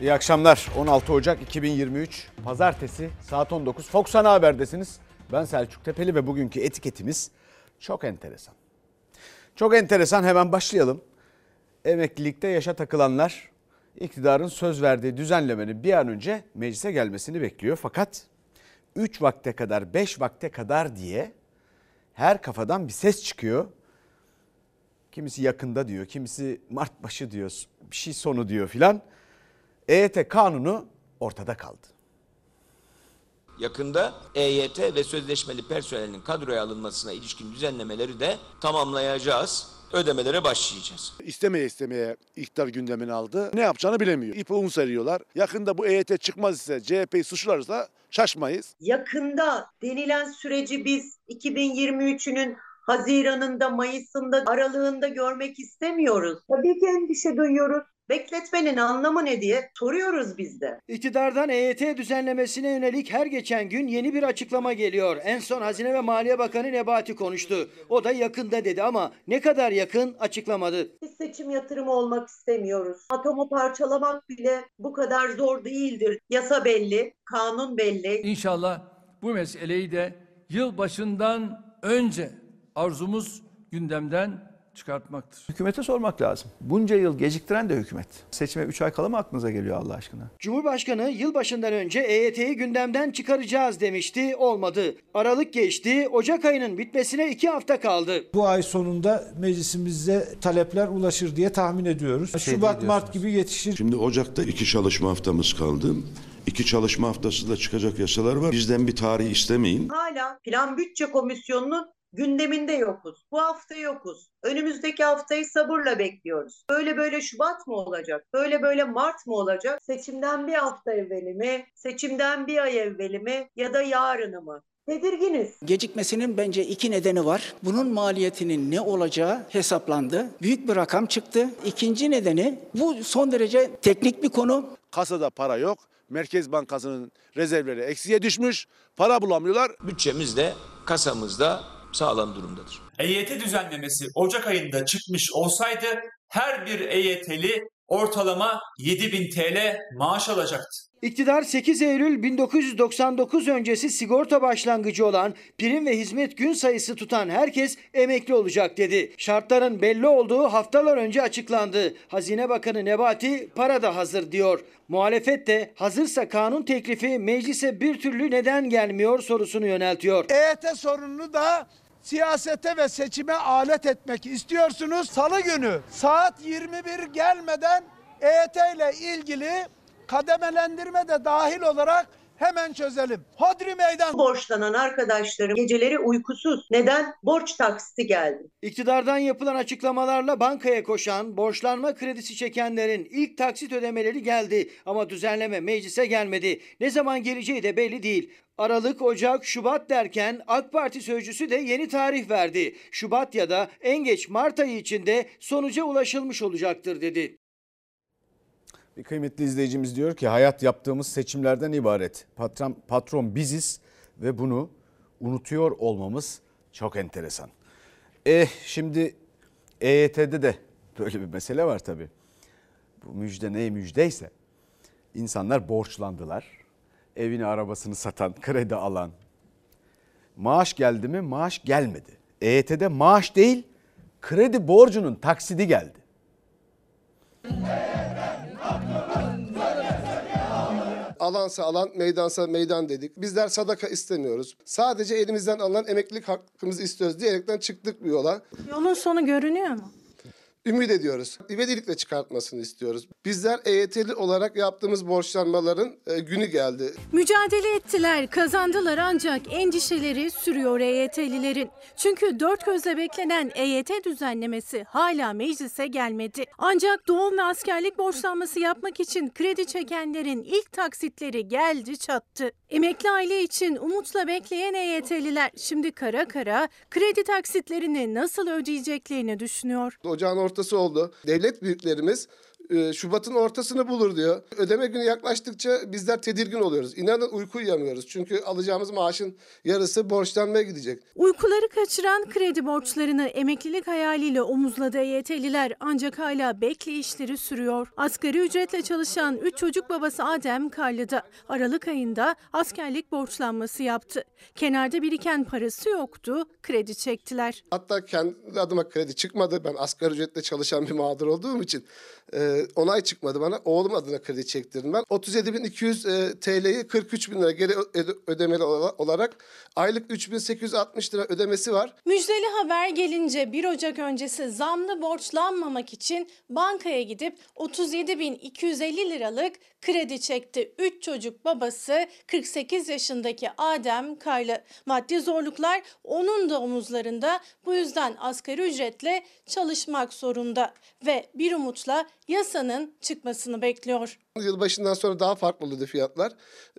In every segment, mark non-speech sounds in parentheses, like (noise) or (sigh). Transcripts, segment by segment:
İyi akşamlar. 16 Ocak 2023 Pazartesi saat 19 Fox Ana Haber'desiniz. Ben Selçuk Tepeli ve bugünkü etiketimiz çok enteresan. Çok enteresan hemen başlayalım. Emeklilikte yaşa takılanlar iktidarın söz verdiği düzenlemenin bir an önce meclise gelmesini bekliyor. Fakat 3 vakte kadar 5 vakte kadar diye her kafadan bir ses çıkıyor. Kimisi yakında diyor, kimisi Mart başı diyor, bir şey sonu diyor filan. EYT kanunu ortada kaldı. Yakında EYT ve sözleşmeli personelin kadroya alınmasına ilişkin düzenlemeleri de tamamlayacağız. Ödemelere başlayacağız. İstemeye istemeye iktidar gündemini aldı. Ne yapacağını bilemiyor. İpi un seriyorlar. Yakında bu EYT çıkmaz ise CHP'yi suçlarsa şaşmayız. yakında denilen süreci biz 2023'ünün Haziran'ında, Mayıs'ında, Aralığında görmek istemiyoruz. Tabii ki endişe duyuyoruz. Bekletmenin anlamı ne diye soruyoruz biz de. İktidardan EYT düzenlemesine yönelik her geçen gün yeni bir açıklama geliyor. En son Hazine ve Maliye Bakanı Nebati konuştu. O da yakında dedi ama ne kadar yakın açıklamadı. Biz seçim yatırımı olmak istemiyoruz. Atomu parçalamak bile bu kadar zor değildir. Yasa belli, kanun belli. İnşallah bu meseleyi de yıl başından önce arzumuz gündemden çıkartmaktır. Hükümete sormak lazım. Bunca yıl geciktiren de hükümet. Seçime 3 ay kala mı aklınıza geliyor Allah aşkına? Cumhurbaşkanı yılbaşından önce EYT'yi gündemden çıkaracağız demişti. Olmadı. Aralık geçti. Ocak ayının bitmesine iki hafta kaldı. Bu ay sonunda meclisimize talepler ulaşır diye tahmin ediyoruz. Şubat, Mart gibi yetişir. Şimdi Ocak'ta iki çalışma haftamız kaldı. İki çalışma haftası da çıkacak yasalar var. Bizden bir tarih istemeyin. Hala Plan Bütçe Komisyonu'nun gündeminde yokuz. Bu hafta yokuz. Önümüzdeki haftayı sabırla bekliyoruz. Böyle böyle Şubat mı olacak? Böyle böyle Mart mı olacak? Seçimden bir hafta evveli mi? Seçimden bir ay evveli mi? Ya da yarını mı? Tedirginiz. Gecikmesinin bence iki nedeni var. Bunun maliyetinin ne olacağı hesaplandı. Büyük bir rakam çıktı. İkinci nedeni bu son derece teknik bir konu. Kasada para yok. Merkez Bankası'nın rezervleri eksiye düşmüş. Para bulamıyorlar. Bütçemiz de kasamızda sağlam durumdadır. EYT düzenlemesi Ocak ayında çıkmış olsaydı her bir EYT'li ortalama 7000 TL maaş alacaktı. İktidar 8 Eylül 1999 öncesi sigorta başlangıcı olan prim ve hizmet gün sayısı tutan herkes emekli olacak dedi. Şartların belli olduğu haftalar önce açıklandı. Hazine Bakanı Nebati para da hazır diyor. Muhalefet de hazırsa kanun teklifi meclise bir türlü neden gelmiyor sorusunu yöneltiyor. EYT sorununu da siyasete ve seçime alet etmek istiyorsunuz. Salı günü saat 21 gelmeden EYT ile ilgili kademelendirme de dahil olarak hemen çözelim. Hodri meydan. Borçlanan arkadaşlarım geceleri uykusuz. Neden? Borç taksiti geldi. İktidardan yapılan açıklamalarla bankaya koşan, borçlanma kredisi çekenlerin ilk taksit ödemeleri geldi ama düzenleme meclise gelmedi. Ne zaman geleceği de belli değil. Aralık, Ocak, Şubat derken AK Parti sözcüsü de yeni tarih verdi. Şubat ya da en geç Mart ayı içinde sonuca ulaşılmış olacaktır dedi. Bir kıymetli izleyicimiz diyor ki hayat yaptığımız seçimlerden ibaret. Patron, patron biziz ve bunu unutuyor olmamız çok enteresan. Eh şimdi EYT'de de böyle bir mesele var tabii. Bu müjde ne müjdeyse insanlar borçlandılar. Evini arabasını satan, (laughs) kredi alan. Maaş geldi mi? Maaş gelmedi. EYT'de maaş değil, kredi borcunun taksidi geldi. Alansa alan, meydansa meydan dedik. Bizler sadaka istemiyoruz. Sadece elimizden alınan emeklilik hakkımızı istiyoruz diyerekten çıktık bu yola. Yolun sonu görünüyor mu? Ümit ediyoruz. İvedilikle çıkartmasını istiyoruz. Bizler EYT'li olarak yaptığımız borçlanmaların e, günü geldi. Mücadele ettiler, kazandılar ancak endişeleri sürüyor EYT'lilerin. Çünkü dört gözle beklenen EYT düzenlemesi hala meclise gelmedi. Ancak doğum ve askerlik borçlanması yapmak için kredi çekenlerin ilk taksitleri geldi çattı. Emekli aile için umutla bekleyen EYT'liler şimdi kara kara kredi taksitlerini nasıl ödeyeceklerini düşünüyor. Ocağın ortası oldu. Devlet büyüklerimiz e, Şubat'ın ortasını bulur diyor. Ödeme günü yaklaştıkça bizler tedirgin oluyoruz. İnanın uyku uyuyamıyoruz. Çünkü alacağımız maaşın yarısı borçlanmaya gidecek. Uykuları kaçıran kredi borçlarını emeklilik hayaliyle omuzladı EYT'liler ancak hala bekleyişleri sürüyor. Asgari ücretle çalışan 3 çocuk babası Adem Karlı'da Aralık ayında askerlik borçlanması yaptı. Kenarda biriken parası yoktu, kredi çektiler. Hatta kendi adıma kredi çıkmadı. Ben asgari ücretle çalışan bir mağdur olduğum için e, onay çıkmadı bana. Oğlum adına kredi çektirdim ben. 37.200 e, TL'yi 43.000 lira geri öde- ödemeli ola- olarak aylık 3.860 lira ödemesi var. Müjdeli haber gelince 1 Ocak öncesi zamlı borçlanmamak için bankaya gidip 37.250 liralık kredi çekti. 3 çocuk babası 48 yaşındaki Adem Karlı. Maddi zorluklar onun da omuzlarında. Bu yüzden asgari ücretle çalışmak zorunda ve bir umutla yasanın çıkmasını bekliyor. Yılbaşından sonra daha farklı oldu fiyatlar.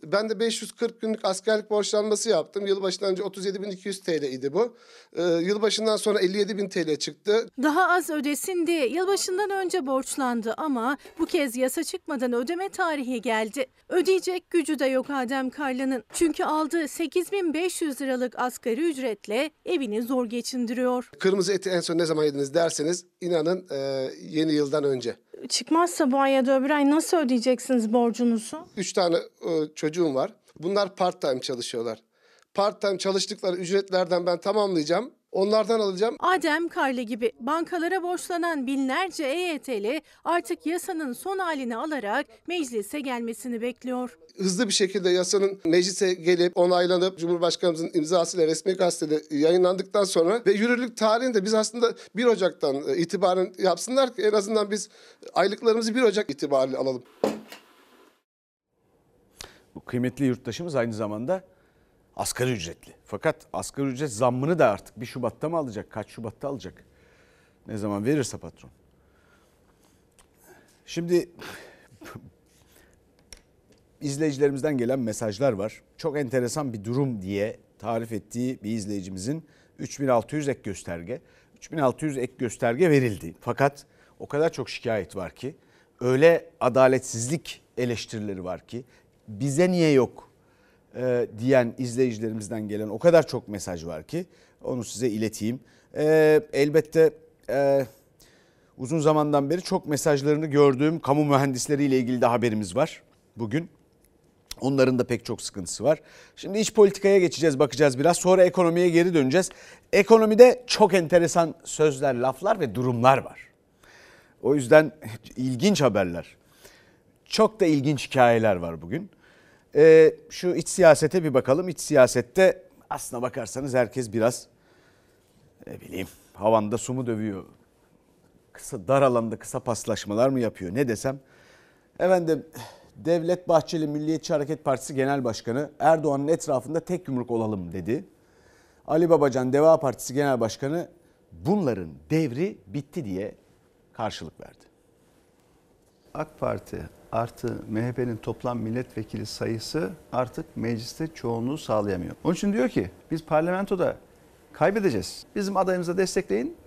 Ben de 540 günlük askerlik borçlanması yaptım. Yılbaşından önce 37.200 TL idi bu. Ee, yılbaşından sonra 57.000 TL çıktı. Daha az ödesin diye yılbaşından önce borçlandı ama bu kez yasa çıkmadan ödeme tarihi geldi. Ödeyecek gücü de yok Adem Karlı'nın. Çünkü aldığı 8500 liralık asgari ücretle evini zor geçindiriyor. Kırmızı eti en son ne zaman yediniz derseniz inanın e, yeni yıldan önce. Çıkmazsa bu ay ya da öbür ay nasıl ödeyeceksiniz borcunuzu? Üç tane e, çocuğum var. Bunlar part time çalışıyorlar. Part time çalıştıkları ücretlerden ben tamamlayacağım. Onlardan alacağım. Adem Karlı gibi bankalara borçlanan binlerce EYT'li artık yasanın son halini alarak meclise gelmesini bekliyor. Hızlı bir şekilde yasanın meclise gelip onaylanıp Cumhurbaşkanımızın imzasıyla resmi gazetede yayınlandıktan sonra ve yürürlük tarihini de biz aslında 1 Ocak'tan e, itibaren yapsınlar ki en azından biz aylıklarımızı 1 Ocak itibariyle alalım. Bu kıymetli yurttaşımız aynı zamanda asgari ücretli. Fakat asgari ücret zammını da artık 1 Şubat'ta mı alacak? Kaç Şubat'ta alacak? Ne zaman verirse patron. Şimdi (laughs) izleyicilerimizden gelen mesajlar var. Çok enteresan bir durum diye tarif ettiği bir izleyicimizin 3600 ek gösterge. 3600 ek gösterge verildi. Fakat o kadar çok şikayet var ki öyle adaletsizlik eleştirileri var ki bize niye yok e, diyen izleyicilerimizden gelen o kadar çok mesaj var ki onu size ileteyim. E, elbette e, uzun zamandan beri çok mesajlarını gördüğüm kamu mühendisleriyle ilgili de haberimiz var bugün. Onların da pek çok sıkıntısı var. Şimdi iç politikaya geçeceğiz, bakacağız biraz. Sonra ekonomiye geri döneceğiz. Ekonomide çok enteresan sözler, laflar ve durumlar var. O yüzden ilginç haberler. Çok da ilginç hikayeler var bugün. Ee, şu iç siyasete bir bakalım. İç siyasette aslına bakarsanız herkes biraz ne bileyim havanda su mu dövüyor? Kısa dar alanda kısa paslaşmalar mı yapıyor? Ne desem? Efendim Devlet Bahçeli Milliyetçi Hareket Partisi Genel Başkanı Erdoğan'ın etrafında tek yumruk olalım dedi. Ali Babacan Deva Partisi Genel Başkanı bunların devri bitti diye karşılık verdi. AK Parti artı MHP'nin toplam milletvekili sayısı artık mecliste çoğunluğu sağlayamıyor. Onun için diyor ki biz parlamentoda kaybedeceğiz. Bizim adayımıza destekleyin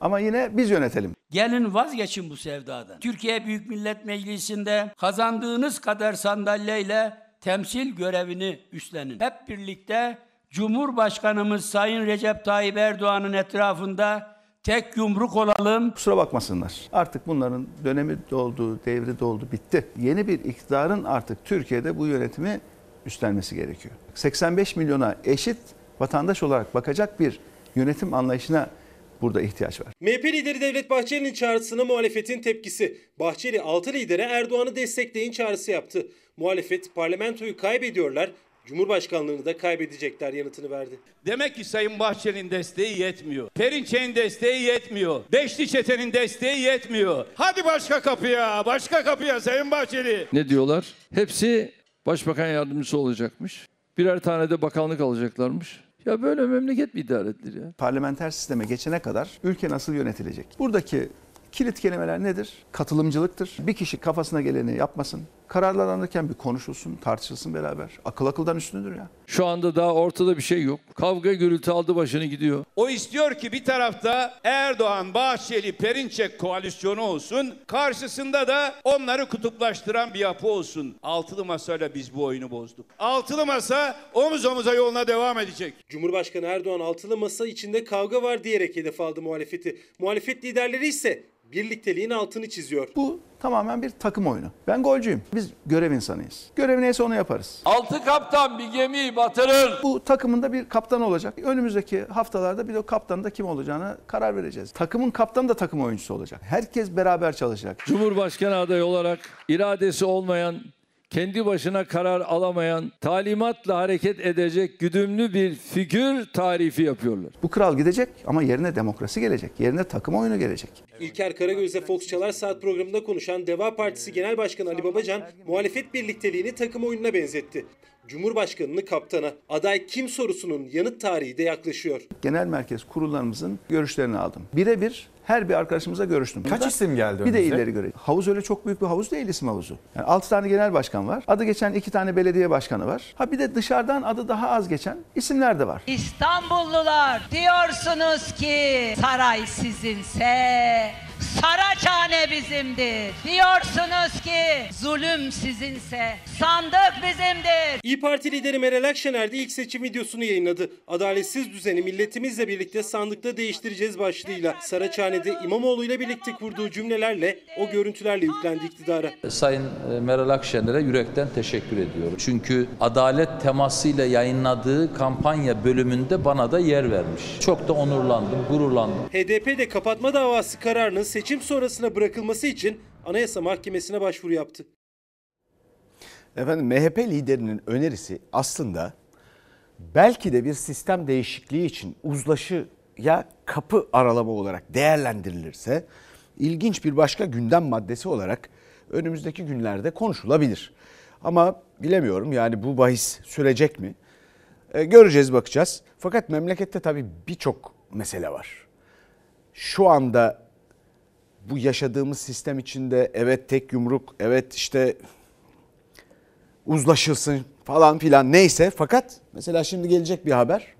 ama yine biz yönetelim. Gelin vazgeçin bu sevdadan. Türkiye Büyük Millet Meclisi'nde kazandığınız kadar sandalyeyle temsil görevini üstlenin. Hep birlikte Cumhurbaşkanımız Sayın Recep Tayyip Erdoğan'ın etrafında tek yumruk olalım. Kusura bakmasınlar. Artık bunların dönemi doldu, devri doldu, bitti. Yeni bir iktidarın artık Türkiye'de bu yönetimi üstlenmesi gerekiyor. 85 milyona eşit vatandaş olarak bakacak bir yönetim anlayışına burada ihtiyaç var. MHP lideri Devlet Bahçeli'nin çağrısına muhalefetin tepkisi. Bahçeli 6 lidere Erdoğan'ı destekleyin çağrısı yaptı. Muhalefet parlamentoyu kaybediyorlar, Cumhurbaşkanlığını da kaybedecekler yanıtını verdi. Demek ki Sayın Bahçeli'nin desteği yetmiyor. Perinçek'in desteği yetmiyor. Beşli Çete'nin desteği yetmiyor. Hadi başka kapıya, başka kapıya Sayın Bahçeli. Ne diyorlar? Hepsi başbakan yardımcısı olacakmış. Birer tane de bakanlık alacaklarmış. Ya böyle memleket mi idare edilir ya? Parlamenter sisteme geçene kadar ülke nasıl yönetilecek? Buradaki kilit kelimeler nedir? Katılımcılıktır. Bir kişi kafasına geleni yapmasın. Kararlar alınırken bir konuşulsun, tartışılsın beraber. Akıl akıldan üstündür ya. Şu anda daha ortada bir şey yok. Kavga gürültü aldı başını gidiyor. O istiyor ki bir tarafta Erdoğan, Bahçeli, Perinçek koalisyonu olsun. Karşısında da onları kutuplaştıran bir yapı olsun. Altılı masayla biz bu oyunu bozduk. Altılı masa omuz omuza yoluna devam edecek. Cumhurbaşkanı Erdoğan altılı masa içinde kavga var diyerek hedef aldı muhalefeti. Muhalefet liderleri ise birlikteliğin altını çiziyor. Bu tamamen bir takım oyunu. Ben golcüyüm. Biz görev insanıyız. Görev neyse onu yaparız. Altı kaptan bir gemiyi batırır. Bu takımında bir kaptan olacak. Önümüzdeki haftalarda bir de o kaptanın da kim olacağına karar vereceğiz. Takımın kaptanı da takım oyuncusu olacak. Herkes beraber çalışacak. Cumhurbaşkanı adayı olarak iradesi olmayan, kendi başına karar alamayan, talimatla hareket edecek güdümlü bir figür tarifi yapıyorlar. Bu kral gidecek ama yerine demokrasi gelecek. Yerine takım oyunu gelecek. İlker Karagöz'le Fox Çalar Saat programında konuşan Deva Partisi Genel Başkanı Ali Babacan muhalefet birlikteliğini takım oyununa benzetti. Cumhurbaşkanını kaptana, aday kim sorusunun yanıt tarihi de yaklaşıyor. Genel merkez kurullarımızın görüşlerini aldım. Birebir her bir arkadaşımıza görüştüm. Kaç isim geldi Bir de önünüze? ileri göre. Havuz öyle çok büyük bir havuz değil isim havuzu. Yani 6 tane genel başkan var. Adı geçen 2 tane belediye başkanı var. Ha bir de dışarıdan adı daha az geçen isimler de var. İstanbullular diyorsunuz ki saray sizinse Saraçhane bizimdir. Diyorsunuz ki zulüm sizinse sandık bizimdir. İyi Parti lideri Meral Akşener de ilk seçim videosunu yayınladı. Adaletsiz düzeni milletimizle birlikte sandıkta değiştireceğiz başlığıyla. Saraçhane'de İmamoğlu ile birlikte kurduğu cümlelerle o görüntülerle yüklendi iktidara. Sayın e, Meral Akşener'e yürekten teşekkür ediyorum. Çünkü adalet temasıyla yayınladığı kampanya bölümünde bana da yer vermiş. Çok da onurlandım, gururlandım. HDP de kapatma davası kararının seçim sonrasına bırakılması için Anayasa Mahkemesi'ne başvuru yaptı. Efendim MHP liderinin önerisi aslında belki de bir sistem değişikliği için uzlaşıya kapı aralama olarak değerlendirilirse ilginç bir başka gündem maddesi olarak önümüzdeki günlerde konuşulabilir. Ama bilemiyorum yani bu bahis sürecek mi? E, göreceğiz bakacağız. Fakat memlekette tabii birçok mesele var. Şu anda bu yaşadığımız sistem içinde evet tek yumruk, evet işte uzlaşılsın falan filan neyse fakat mesela şimdi gelecek bir haber.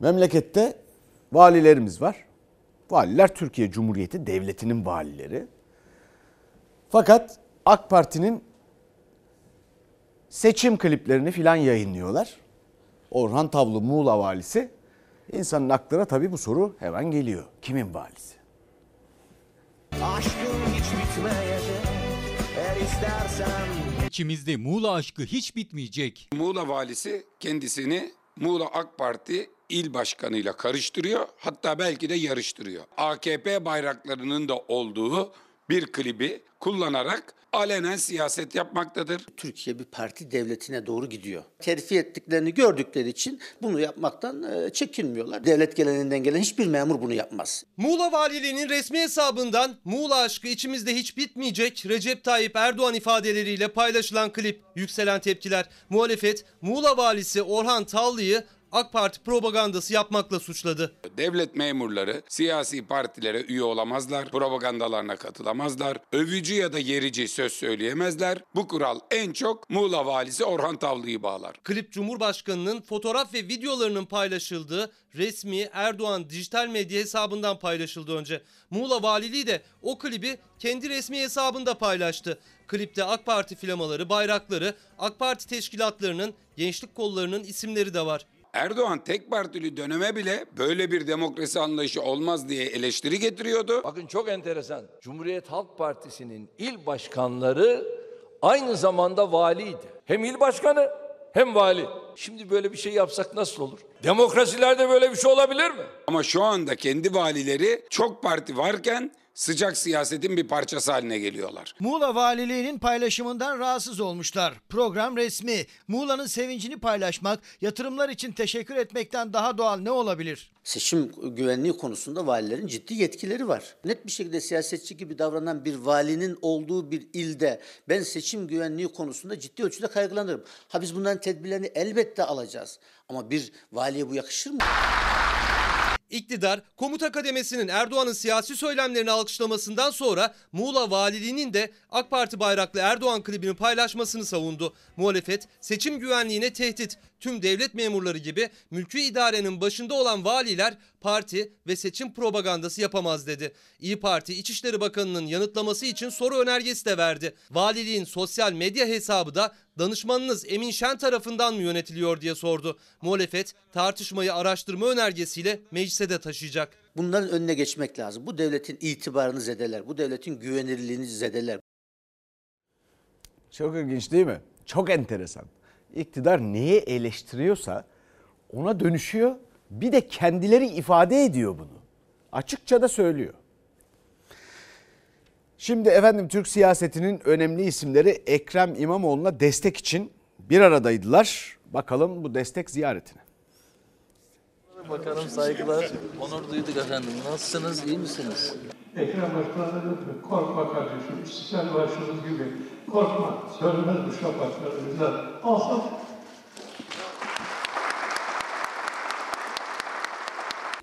Memlekette valilerimiz var. Valiler Türkiye Cumhuriyeti Devleti'nin valileri. Fakat AK Parti'nin seçim kliplerini filan yayınlıyorlar. Orhan Tavlı Muğla valisi. İnsanın aklına tabii bu soru hemen geliyor. Kimin valisi? Aşkım hiç bitmeyecek Eğer istersen İçimizde Muğla aşkı hiç bitmeyecek. Muğla valisi kendisini Muğla AK Parti il başkanıyla karıştırıyor. Hatta belki de yarıştırıyor. AKP bayraklarının da olduğu bir klibi kullanarak alenen siyaset yapmaktadır. Türkiye bir parti devletine doğru gidiyor. Terfi ettiklerini gördükleri için bunu yapmaktan e, çekinmiyorlar. Devlet geleneğinden gelen hiçbir memur bunu yapmaz. Muğla Valiliğinin resmi hesabından Muğla aşkı içimizde hiç bitmeyecek Recep Tayyip Erdoğan ifadeleriyle paylaşılan klip, yükselen tepkiler. Muhalefet Muğla Valisi Orhan Tavlı'yı AK Parti propagandası yapmakla suçladı. Devlet memurları siyasi partilere üye olamazlar, propagandalarına katılamazlar, övücü ya da yerici söz söyleyemezler. Bu kural en çok Muğla valisi Orhan Tavlı'yı bağlar. Klip Cumhurbaşkanı'nın fotoğraf ve videolarının paylaşıldığı resmi Erdoğan dijital medya hesabından paylaşıldı önce. Muğla Valiliği de o klibi kendi resmi hesabında paylaştı. Klipte AK Parti flamaları, bayrakları, AK Parti teşkilatlarının, gençlik kollarının isimleri de var. Erdoğan tek partili döneme bile böyle bir demokrasi anlayışı olmaz diye eleştiri getiriyordu. Bakın çok enteresan. Cumhuriyet Halk Partisi'nin il başkanları aynı zamanda valiydi. Hem il başkanı hem vali. Şimdi böyle bir şey yapsak nasıl olur? Demokrasilerde böyle bir şey olabilir mi? Ama şu anda kendi valileri çok parti varken sıcak siyasetin bir parçası haline geliyorlar. Muğla Valiliğinin paylaşımından rahatsız olmuşlar. Program resmi. Muğla'nın sevincini paylaşmak, yatırımlar için teşekkür etmekten daha doğal ne olabilir? Seçim güvenliği konusunda valilerin ciddi yetkileri var. Net bir şekilde siyasetçi gibi davranan bir valinin olduğu bir ilde ben seçim güvenliği konusunda ciddi ölçüde kaygılanırım. Ha biz bunların tedbirlerini elbette alacağız. Ama bir valiye bu yakışır mı? İktidar, komuta kademesinin Erdoğan'ın siyasi söylemlerini alkışlamasından sonra Muğla Valiliğinin de AK Parti bayraklı Erdoğan klibini paylaşmasını savundu. Muhalefet, seçim güvenliğine tehdit, tüm devlet memurları gibi mülkü idarenin başında olan valiler parti ve seçim propagandası yapamaz dedi. İyi Parti İçişleri Bakanı'nın yanıtlaması için soru önergesi de verdi. Valiliğin sosyal medya hesabı da danışmanınız Emin Şen tarafından mı yönetiliyor diye sordu. Muhalefet tartışmayı araştırma önergesiyle meclise de taşıyacak. Bunların önüne geçmek lazım. Bu devletin itibarını zedeler. Bu devletin güvenirliğini zedeler. Çok ilginç değil mi? Çok enteresan. İktidar neyi eleştiriyorsa ona dönüşüyor. Bir de kendileri ifade ediyor bunu. Açıkça da söylüyor. Şimdi efendim Türk siyasetinin önemli isimleri Ekrem İmamoğlu'na destek için bir aradaydılar. Bakalım bu destek ziyaretine. Bakanım saygılar. Onur duyduk efendim. Nasılsınız? iyi misiniz? Ekrem Başkan'a dedi ki, korkma kardeşim, sen başınız gibi. Korkma, söylemez bu şapaklarımızdan. Aha,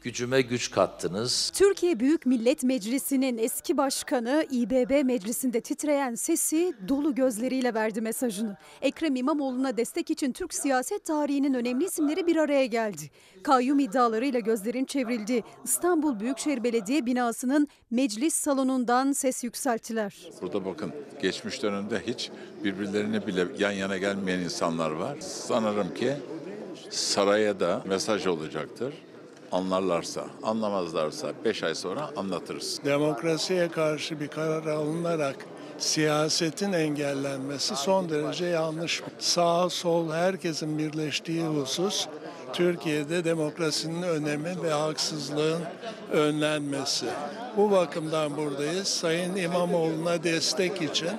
Gücüme güç kattınız. Türkiye Büyük Millet Meclisi'nin eski başkanı İBB Meclisi'nde titreyen sesi dolu gözleriyle verdi mesajını. Ekrem İmamoğlu'na destek için Türk siyaset tarihinin önemli isimleri bir araya geldi. Kayyum iddialarıyla gözlerin çevrildi. İstanbul Büyükşehir Belediye binasının meclis salonundan ses yükselttiler. Burada bakın geçmiş dönemde hiç birbirlerine bile yan yana gelmeyen insanlar var. Sanırım ki saraya da mesaj olacaktır. Anlarlarsa, anlamazlarsa 5 ay sonra anlatırız. demokrasiye karşı bir karar alınarak siyasetin engellenmesi son derece yanlış. Sağ sol herkesin birleştiği husus Türkiye'de demokrasinin önemi ve haksızlığın önlenmesi. Bu bakımdan buradayız. Sayın İmamoğlu'na destek için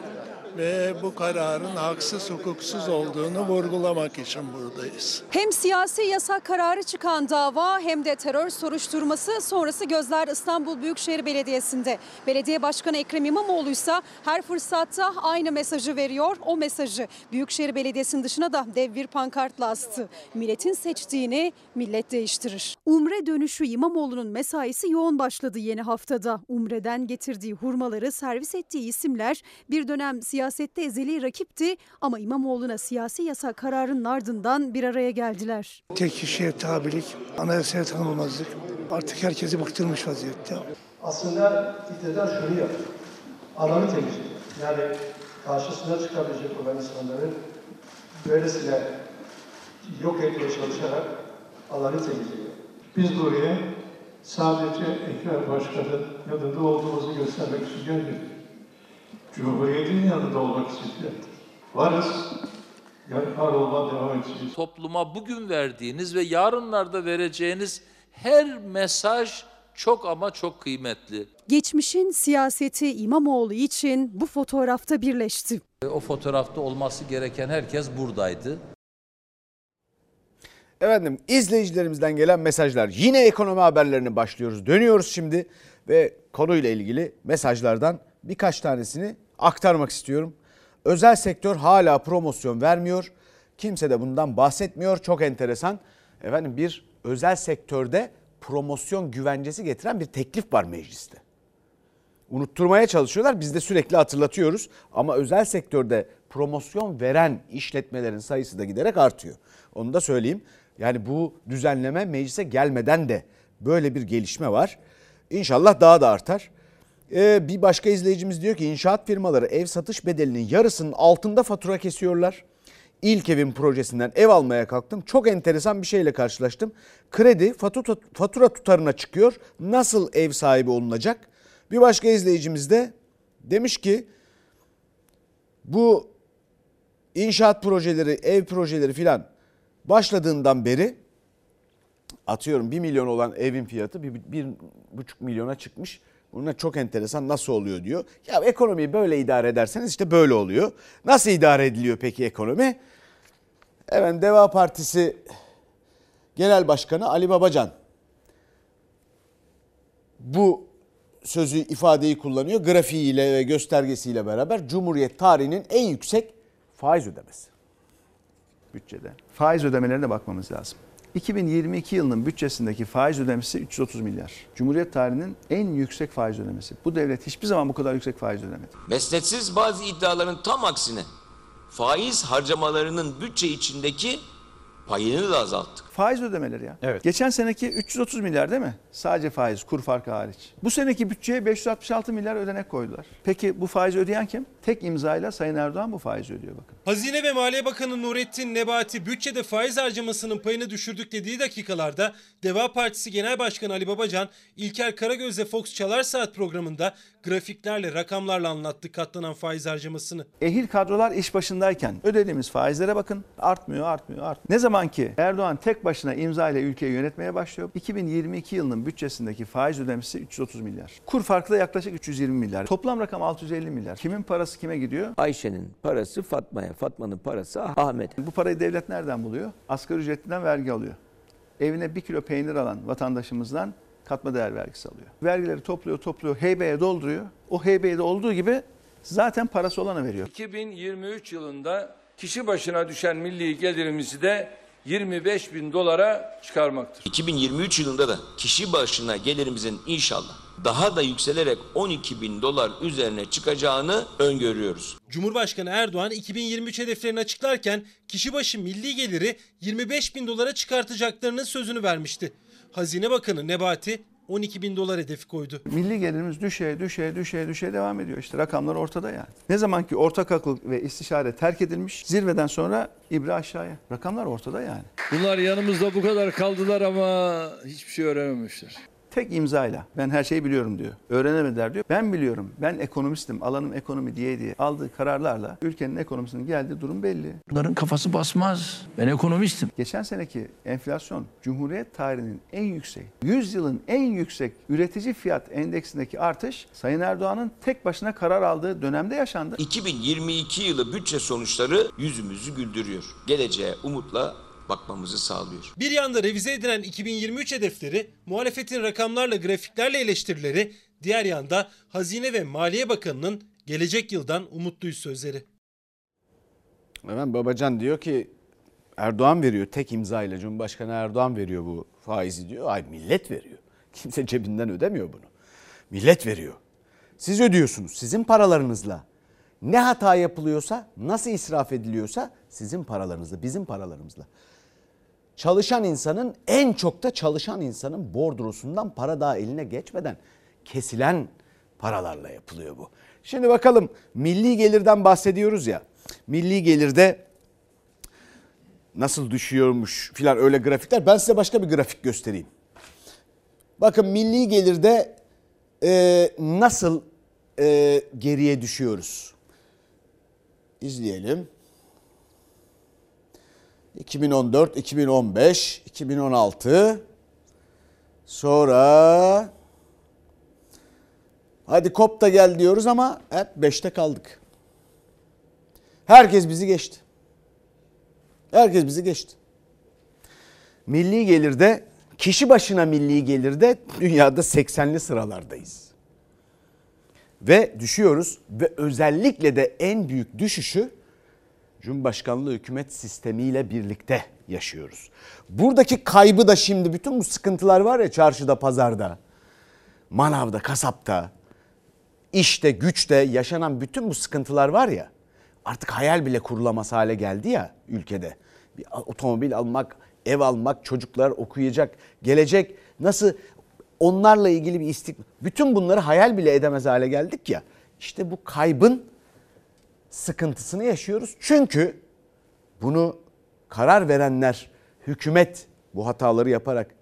ve bu kararın haksız hukuksuz olduğunu vurgulamak için buradayız. Hem siyasi yasak kararı çıkan dava hem de terör soruşturması sonrası gözler İstanbul Büyükşehir Belediyesi'nde. Belediye Başkanı Ekrem İmamoğlu ise her fırsatta aynı mesajı veriyor. O mesajı Büyükşehir Belediyesi'nin dışına da dev bir pankartla astı. Milletin seçtiğini millet değiştirir. Umre dönüşü İmamoğlu'nun mesaisi yoğun başladı yeni haftada. Umre'den getirdiği hurmaları servis ettiği isimler bir dönem siyasette ezeli rakipti ama İmamoğlu'na siyasi yasak kararının ardından bir araya geldiler. Tek kişiye tabilik, anayasaya tanımamazlık artık herkesi bıktırmış vaziyette. Aslında iktidar şunu yapıyor. Alanı temizliyor. Yani karşısına çıkabilecek olan insanları böylesine yok etmeye çalışarak alanı temizliyor. Biz buraya sadece Ekrem Başkan'ın yanında olduğumuzu göstermek için gelmedik. Cumhuriyetin yanında olmak için. Varız. Yani var olmaya devam edeceğiz. Topluma bugün verdiğiniz ve yarınlarda vereceğiniz her mesaj çok ama çok kıymetli. Geçmişin siyaseti İmamoğlu için bu fotoğrafta birleşti. O fotoğrafta olması gereken herkes buradaydı. Efendim izleyicilerimizden gelen mesajlar. Yine ekonomi haberlerine başlıyoruz. Dönüyoruz şimdi ve konuyla ilgili mesajlardan birkaç tanesini aktarmak istiyorum. Özel sektör hala promosyon vermiyor. Kimse de bundan bahsetmiyor. Çok enteresan. Efendim bir özel sektörde promosyon güvencesi getiren bir teklif var mecliste. Unutturmaya çalışıyorlar. Biz de sürekli hatırlatıyoruz. Ama özel sektörde promosyon veren işletmelerin sayısı da giderek artıyor. Onu da söyleyeyim. Yani bu düzenleme meclise gelmeden de böyle bir gelişme var. İnşallah daha da artar. Ee, bir başka izleyicimiz diyor ki inşaat firmaları ev satış bedelinin yarısının altında fatura kesiyorlar. İlk evim projesinden ev almaya kalktım. Çok enteresan bir şeyle karşılaştım. Kredi fatura, fatura tutarına çıkıyor. Nasıl ev sahibi olunacak? Bir başka izleyicimiz de demiş ki bu inşaat projeleri, ev projeleri filan başladığından beri atıyorum 1 milyon olan evin fiyatı 1,5 milyona çıkmış. Bunlar çok enteresan nasıl oluyor diyor. Ya ekonomiyi böyle idare ederseniz işte böyle oluyor. Nasıl idare ediliyor peki ekonomi? Evet Deva Partisi Genel Başkanı Ali Babacan bu sözü ifadeyi kullanıyor. Grafiğiyle ve göstergesiyle beraber Cumhuriyet tarihinin en yüksek faiz ödemesi. Bütçede. Faiz ödemelerine bakmamız lazım. 2022 yılının bütçesindeki faiz ödemesi 330 milyar. Cumhuriyet tarihinin en yüksek faiz ödemesi. Bu devlet hiçbir zaman bu kadar yüksek faiz ödemedi. Mesnetsiz bazı iddiaların tam aksine faiz harcamalarının bütçe içindeki payını da azalttık. Faiz ödemeleri ya. Evet. Geçen seneki 330 milyar değil mi? Sadece faiz, kur farkı hariç. Bu seneki bütçeye 566 milyar ödenek koydular. Peki bu faizi ödeyen kim? Tek imzayla Sayın Erdoğan bu faizi ödüyor bakın. Hazine ve Maliye Bakanı Nurettin Nebati bütçede faiz harcamasının payını düşürdük dediği dakikalarda Deva Partisi Genel Başkanı Ali Babacan, İlker Karagöz'le Fox Çalar Saat programında grafiklerle, rakamlarla anlattı katlanan faiz harcamasını. Ehil kadrolar iş başındayken ödediğimiz faizlere bakın artmıyor, artmıyor, artmıyor. Ne zaman ki Erdoğan tek başına imza ile ülkeyi yönetmeye başlıyor. 2022 yılının bütçesindeki faiz ödemesi 330 milyar. Kur farkı da yaklaşık 320 milyar. Toplam rakam 650 milyar. Kimin parası kime gidiyor? Ayşe'nin parası Fatma'ya, Fatma'nın parası Ahmet'e. Bu parayı devlet nereden buluyor? Asgari ücretliden vergi alıyor. Evine bir kilo peynir alan vatandaşımızdan katma değer vergisi alıyor. Vergileri topluyor, topluyor, heybeye dolduruyor. O heybeye de olduğu gibi zaten parası olana veriyor. 2023 yılında kişi başına düşen milli gelirimizi de 25 bin dolara çıkarmaktır. 2023 yılında da kişi başına gelirimizin inşallah daha da yükselerek 12 bin dolar üzerine çıkacağını öngörüyoruz. Cumhurbaşkanı Erdoğan 2023 hedeflerini açıklarken kişi başı milli geliri 25 bin dolara çıkartacaklarının sözünü vermişti. Hazine Bakanı Nebati 12 bin dolar hedefi koydu. Milli gelirimiz düşe, düşe, düşe, düşe devam ediyor. İşte rakamlar ortada yani. Ne zaman ki ortak akıl ve istişare terk edilmiş, zirveden sonra ibre aşağıya. Rakamlar ortada yani. Bunlar yanımızda bu kadar kaldılar ama hiçbir şey öğrenememişler. Tek imzayla ben her şeyi biliyorum diyor. Öğrenemediler diyor. Ben biliyorum. Ben ekonomistim. Alanım ekonomi diye diye aldığı kararlarla ülkenin ekonomisinin geldiği durum belli. Bunların kafası basmaz. Ben ekonomistim. Geçen seneki enflasyon Cumhuriyet tarihinin en yüksek, 100 yılın en yüksek üretici fiyat endeksindeki artış Sayın Erdoğan'ın tek başına karar aldığı dönemde yaşandı. 2022 yılı bütçe sonuçları yüzümüzü güldürüyor. Geleceğe umutla bakmamızı sağlıyor. Bir yanda revize edilen 2023 hedefleri, muhalefetin rakamlarla grafiklerle eleştirileri, diğer yanda Hazine ve Maliye Bakanı'nın gelecek yıldan umutluyuz sözleri. Hemen Babacan diyor ki Erdoğan veriyor tek imzayla Cumhurbaşkanı Erdoğan veriyor bu faizi diyor. Ay millet veriyor. (laughs) Kimse cebinden ödemiyor bunu. Millet veriyor. Siz ödüyorsunuz sizin paralarınızla. Ne hata yapılıyorsa, nasıl israf ediliyorsa sizin paralarınızla, bizim paralarımızla. Çalışan insanın en çok da çalışan insanın bordrosundan para daha eline geçmeden kesilen paralarla yapılıyor bu. Şimdi bakalım milli gelirden bahsediyoruz ya. Milli gelirde nasıl düşüyormuş filan öyle grafikler. Ben size başka bir grafik göstereyim. Bakın milli gelirde e, nasıl e, geriye düşüyoruz. İzleyelim. 2014, 2015, 2016. Sonra hadi kop da gel diyoruz ama hep 5'te kaldık. Herkes bizi geçti. Herkes bizi geçti. Milli gelirde kişi başına milli gelirde dünyada 80'li sıralardayız. Ve düşüyoruz ve özellikle de en büyük düşüşü Cumhurbaşkanlığı hükümet sistemiyle birlikte yaşıyoruz. Buradaki kaybı da şimdi bütün bu sıkıntılar var ya çarşıda, pazarda, manavda, kasapta, işte, güçte yaşanan bütün bu sıkıntılar var ya artık hayal bile kurulamaz hale geldi ya ülkede. Bir otomobil almak, ev almak, çocuklar okuyacak, gelecek nasıl onlarla ilgili bir istik bütün bunları hayal bile edemez hale geldik ya. İşte bu kaybın sıkıntısını yaşıyoruz. Çünkü bunu karar verenler hükümet bu hataları yaparak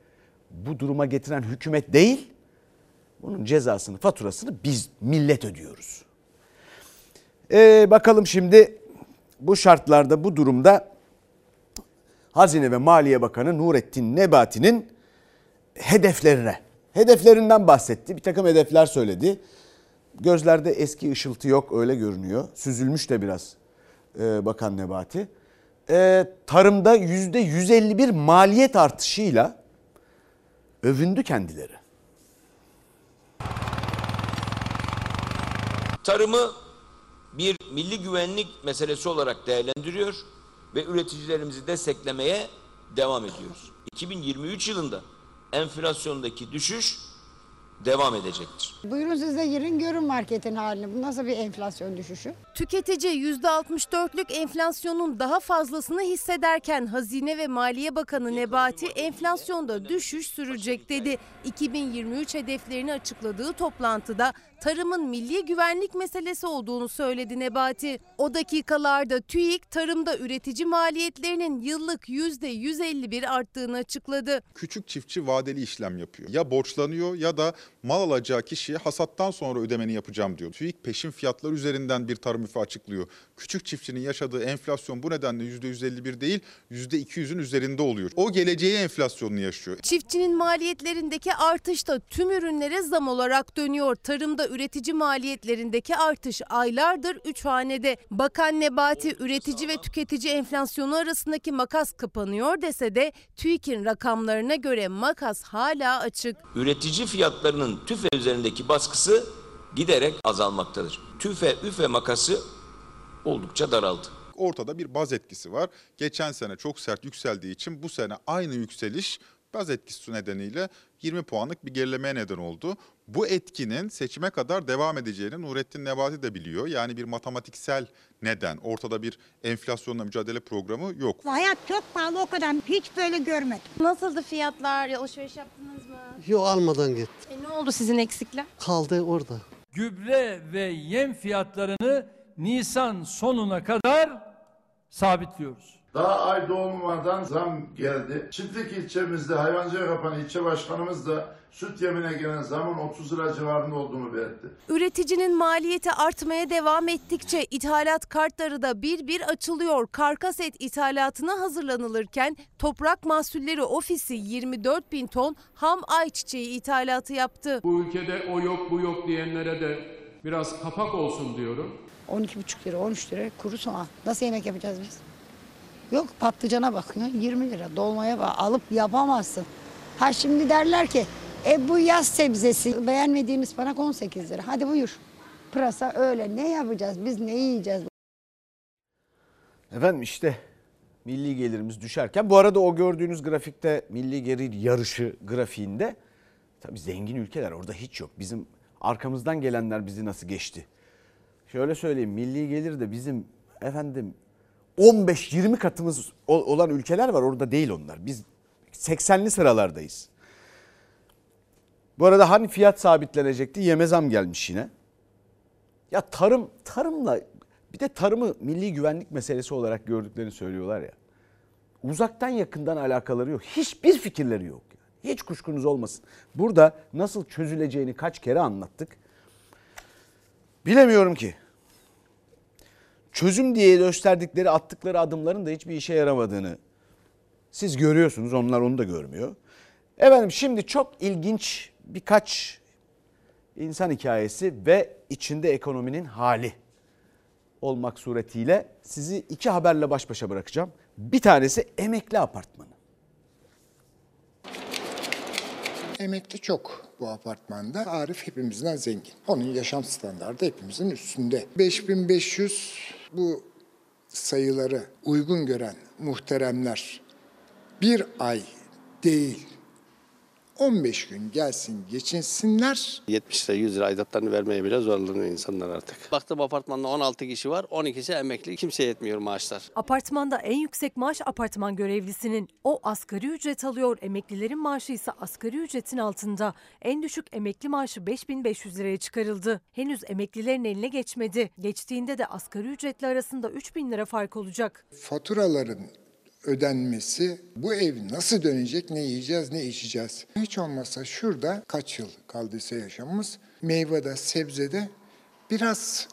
bu duruma getiren hükümet değil. Bunun cezasını, faturasını biz millet ödüyoruz. Ee, bakalım şimdi bu şartlarda, bu durumda Hazine ve Maliye Bakanı Nurettin Nebati'nin hedeflerine, hedeflerinden bahsetti. Bir takım hedefler söyledi. Gözlerde eski ışıltı yok öyle görünüyor. Süzülmüş de biraz e, Bakan Nebati. E, tarımda yüzde 151 maliyet artışıyla övündü kendileri. Tarımı bir milli güvenlik meselesi olarak değerlendiriyor ve üreticilerimizi desteklemeye devam ediyoruz. 2023 yılında enflasyondaki düşüş devam edecektir. Buyurun siz de girin görün marketin halini. Bu nasıl bir enflasyon düşüşü? Tüketici %64'lük enflasyonun daha fazlasını hissederken Hazine ve Maliye Bakanı Nebati enflasyonda düşüş sürecek dedi. 2023 hedeflerini açıkladığı toplantıda tarımın milli güvenlik meselesi olduğunu söyledi Nebati. O dakikalarda TÜİK tarımda üretici maliyetlerinin yıllık %151 arttığını açıkladı. Küçük çiftçi vadeli işlem yapıyor. Ya borçlanıyor ya da mal alacağı kişiye hasattan sonra ödemeni yapacağım diyor. TÜİK peşin fiyatlar üzerinden bir tarım üfe açıklıyor. Küçük çiftçinin yaşadığı enflasyon bu nedenle %151 değil %200'ün üzerinde oluyor. O geleceği enflasyonunu yaşıyor. Çiftçinin maliyetlerindeki artış da tüm ürünlere zam olarak dönüyor. Tarımda üretici maliyetlerindeki artış aylardır 3 hanede. Bakan Nebati üretici ve tüketici enflasyonu arasındaki makas kapanıyor dese de TÜİK'in rakamlarına göre makas hala açık. Üretici fiyatlarının tüfe üzerindeki baskısı giderek azalmaktadır. Tüfe üfe makası oldukça daraldı. Ortada bir baz etkisi var. Geçen sene çok sert yükseldiği için bu sene aynı yükseliş baz etkisi nedeniyle 20 puanlık bir gerilemeye neden oldu. Bu etkinin seçime kadar devam edeceğini Nurettin Nebati de biliyor. Yani bir matematiksel neden, ortada bir enflasyonla mücadele programı yok. Hayat çok pahalı o kadar. Hiç böyle görmedim. Nasıldı fiyatlar? Alışveriş yaptınız mı? Yok almadan git. E ne oldu sizin eksikler? Kaldı orada. gübre ve yem fiyatlarını Nisan sonuna kadar sabitliyoruz. Daha ay doğmadan zam geldi. Çiftlik ilçemizde hayvancılık yapan ilçe başkanımız da süt yemine gelen zamın 30 lira civarında olduğunu belirtti. Üreticinin maliyeti artmaya devam ettikçe ithalat kartları da bir bir açılıyor. Karkas et ithalatına hazırlanılırken Toprak Mahsulleri Ofisi 24 bin ton ham ayçiçeği ithalatı yaptı. Bu ülkede o yok bu yok diyenlere de biraz kapak olsun diyorum. 12,5 lira, 13 lira kuru soğan. Nasıl yemek yapacağız biz? Yok patlıcana bakıyorsun 20 lira. Dolmaya bak alıp yapamazsın. Ha şimdi derler ki e bu yaz sebzesi beğenmediğin ıspanak 18 lira. Hadi buyur. Pırasa öyle ne yapacağız biz ne yiyeceğiz? Efendim işte milli gelirimiz düşerken bu arada o gördüğünüz grafikte milli gelir yarışı grafiğinde tabii zengin ülkeler orada hiç yok. Bizim arkamızdan gelenler bizi nasıl geçti? Şöyle söyleyeyim milli gelir de bizim efendim 15-20 katımız ol- olan ülkeler var orada değil onlar. Biz 80'li sıralardayız. Bu arada hani fiyat sabitlenecekti yeme zam gelmiş yine. Ya tarım tarımla bir de tarımı milli güvenlik meselesi olarak gördüklerini söylüyorlar ya. Uzaktan yakından alakaları yok. Hiçbir fikirleri yok. Hiç kuşkunuz olmasın. Burada nasıl çözüleceğini kaç kere anlattık. Bilemiyorum ki. Çözüm diye gösterdikleri attıkları adımların da hiçbir işe yaramadığını siz görüyorsunuz. Onlar onu da görmüyor. Efendim şimdi çok ilginç birkaç insan hikayesi ve içinde ekonominin hali olmak suretiyle sizi iki haberle baş başa bırakacağım. Bir tanesi emekli apartmanı. Emekli çok bu apartmanda. Arif hepimizden zengin. Onun yaşam standartı hepimizin üstünde. 5500 bu sayıları uygun gören muhteremler bir ay değil 15 gün gelsin geçinsinler 70 lira 100 lira aidatlarını vermeye bile zorlanıyor insanlar artık. Baktım apartmanda 16 kişi var 12'si emekli kimseye yetmiyor maaşlar. Apartmanda en yüksek maaş apartman görevlisinin. O asgari ücret alıyor. Emeklilerin maaşı ise asgari ücretin altında. En düşük emekli maaşı 5500 liraya çıkarıldı. Henüz emeklilerin eline geçmedi. Geçtiğinde de asgari ücretli arasında 3000 lira fark olacak. faturaların ödenmesi bu ev nasıl dönecek ne yiyeceğiz ne içeceğiz. Hiç olmazsa şurada kaç yıl kaldıysa yaşamımız meyvede sebzede biraz